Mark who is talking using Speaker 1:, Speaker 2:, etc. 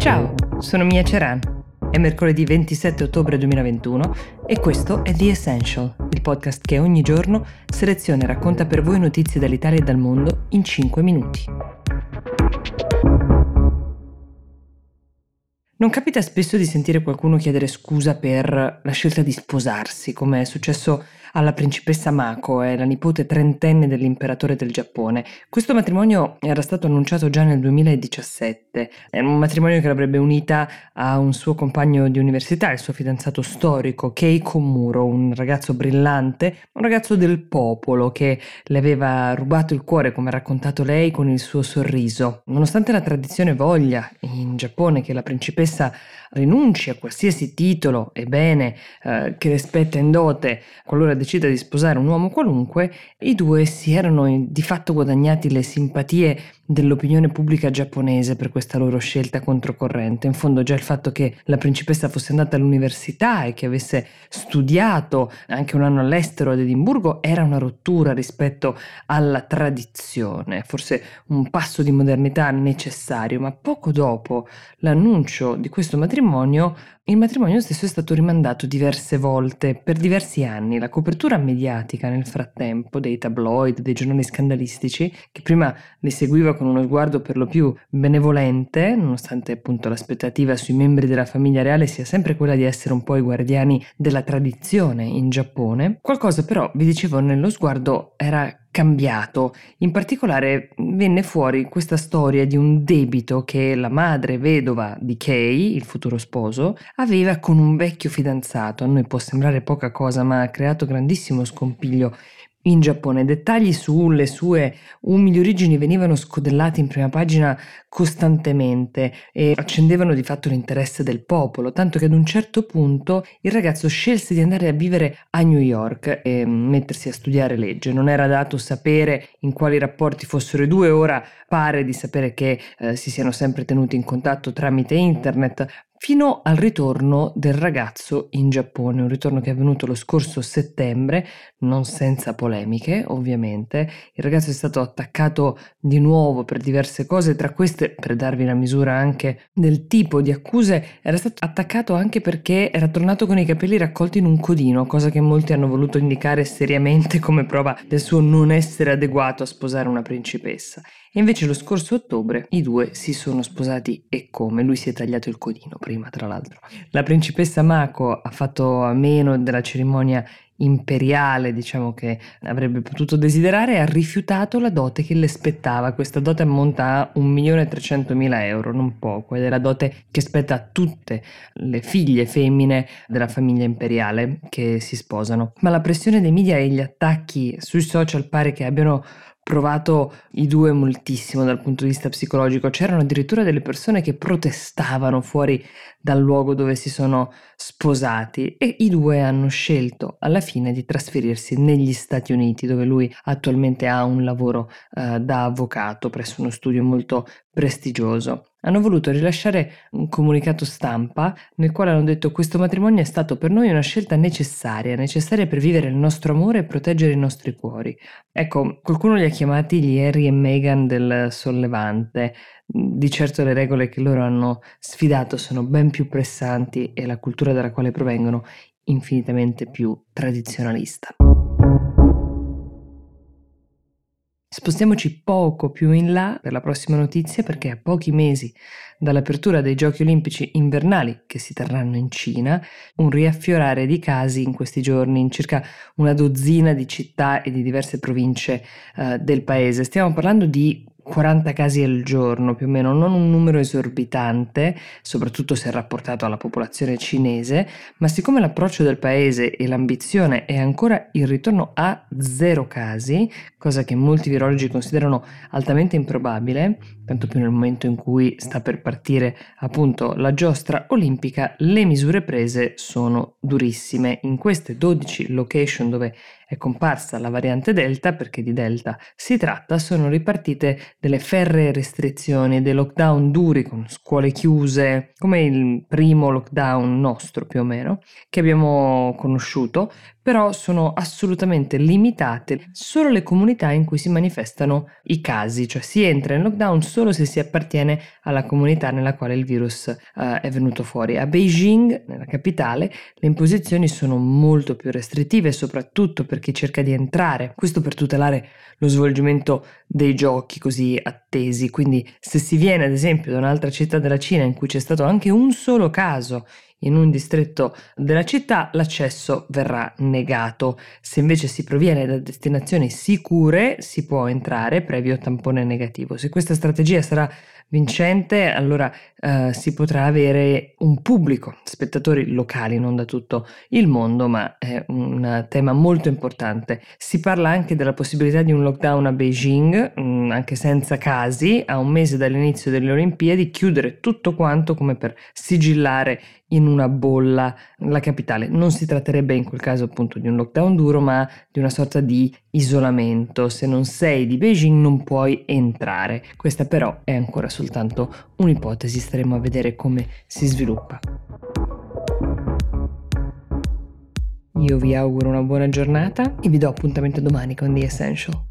Speaker 1: Ciao, sono Mia Ceran. È mercoledì 27 ottobre 2021 e questo è The Essential, il podcast che ogni giorno seleziona e racconta per voi notizie dall'Italia e dal mondo in 5 minuti. Non capita spesso di sentire qualcuno chiedere scusa per la scelta di sposarsi, come è successo alla principessa Mako, è la nipote trentenne dell'imperatore del Giappone. Questo matrimonio era stato annunciato già nel 2017, è un matrimonio che l'avrebbe unita a un suo compagno di università, il suo fidanzato storico, Kei Komuro, un ragazzo brillante, un ragazzo del popolo che le aveva rubato il cuore, come ha raccontato lei, con il suo sorriso. Nonostante la tradizione voglia in Giappone che la principessa rinunci a qualsiasi titolo e bene eh, che le spetta in dote qualora decida di sposare un uomo qualunque, i due si erano di fatto guadagnati le simpatie dell'opinione pubblica giapponese per questa loro scelta controcorrente. In fondo già il fatto che la principessa fosse andata all'università e che avesse studiato anche un anno all'estero ad Edimburgo era una rottura rispetto alla tradizione, forse un passo di modernità necessario, ma poco dopo l'annuncio di questo matrimonio patrimonio il matrimonio stesso è stato rimandato diverse volte, per diversi anni. La copertura mediatica nel frattempo dei tabloid, dei giornali scandalistici, che prima li seguiva con uno sguardo per lo più benevolente, nonostante appunto l'aspettativa sui membri della famiglia reale sia sempre quella di essere un po' i guardiani della tradizione in Giappone, qualcosa però, vi dicevo, nello sguardo era cambiato. In particolare venne fuori questa storia di un debito che la madre vedova di Kay, il futuro sposo, aveva con un vecchio fidanzato. A noi può sembrare poca cosa, ma ha creato grandissimo scompiglio in Giappone. Dettagli sulle sue umili origini venivano scodellati in prima pagina costantemente e accendevano di fatto l'interesse del popolo, tanto che ad un certo punto il ragazzo scelse di andare a vivere a New York e mettersi a studiare legge. Non era dato sapere in quali rapporti fossero i due, ora pare di sapere che eh, si siano sempre tenuti in contatto tramite internet, fino al ritorno del ragazzo in Giappone, un ritorno che è avvenuto lo scorso settembre, non senza polemiche ovviamente. Il ragazzo è stato attaccato di nuovo per diverse cose, tra queste, per darvi una misura anche del tipo di accuse, era stato attaccato anche perché era tornato con i capelli raccolti in un codino, cosa che molti hanno voluto indicare seriamente come prova del suo non essere adeguato a sposare una principessa. E invece lo scorso ottobre i due si sono sposati e come? Lui si è tagliato il codino prima, tra l'altro. La principessa Mako ha fatto a meno della cerimonia imperiale, diciamo che avrebbe potuto desiderare, ha rifiutato la dote che le spettava. Questa dote ammonta a 1.300.000 euro, non poco, ed è la dote che spetta a tutte le figlie femmine della famiglia imperiale che si sposano. Ma la pressione dei media e gli attacchi sui social pare che abbiano provato i due moltissimo dal punto di vista psicologico. C'erano addirittura delle persone che protestavano fuori dal luogo dove si sono sposati e i due hanno scelto alla fine di trasferirsi negli Stati Uniti dove lui attualmente ha un lavoro eh, da avvocato presso uno studio molto prestigioso hanno voluto rilasciare un comunicato stampa nel quale hanno detto questo matrimonio è stato per noi una scelta necessaria, necessaria per vivere il nostro amore e proteggere i nostri cuori. Ecco, qualcuno li ha chiamati gli Harry e Meghan del sollevante. Di certo le regole che loro hanno sfidato sono ben più pressanti e la cultura dalla quale provengono infinitamente più tradizionalista. Spostiamoci poco più in là per la prossima notizia perché a pochi mesi dall'apertura dei giochi olimpici invernali che si terranno in Cina, un riaffiorare di casi in questi giorni in circa una dozzina di città e di diverse province uh, del paese. Stiamo parlando di 40 casi al giorno più o meno, non un numero esorbitante, soprattutto se rapportato alla popolazione cinese, ma siccome l'approccio del paese e l'ambizione è ancora il ritorno a zero casi, cosa che molti virologi considerano altamente improbabile, tanto più nel momento in cui sta per partire appunto la giostra olimpica, le misure prese sono durissime. In queste 12 location dove è comparsa la variante Delta, perché di Delta si tratta, sono ripartite delle ferree restrizioni, dei lockdown duri con scuole chiuse, come il primo lockdown nostro più o meno, che abbiamo conosciuto, però sono assolutamente limitate solo le comunità in cui si manifestano i casi, cioè si entra in lockdown solo se si appartiene alla comunità nella quale il virus uh, è venuto fuori. A Beijing, nella capitale, le imposizioni sono molto più restrittive, soprattutto per chi cerca di entrare, questo per tutelare lo svolgimento dei giochi così attesi. Quindi se si viene ad esempio da un'altra città della Cina in cui c'è stato anche un solo caso in un distretto della città l'accesso verrà negato. Se invece si proviene da destinazioni sicure si può entrare previo tampone negativo. Se questa strategia sarà vincente, allora eh, si potrà avere un pubblico, spettatori locali, non da tutto il mondo, ma è un tema molto importante. Si parla anche della possibilità di un lockdown a Beijing, mh, mm, anche senza casi, a un mese dall'inizio delle Olimpiadi, chiudere tutto quanto come per sigillare in una bolla la capitale. Non si tratterebbe in quel caso appunto di un lockdown duro, ma di una sorta di isolamento. Se non sei di Beijing non puoi entrare. Questa però è ancora soltanto un'ipotesi, staremo a vedere come si sviluppa. Io vi auguro una buona giornata e vi do appuntamento domani con The Essential.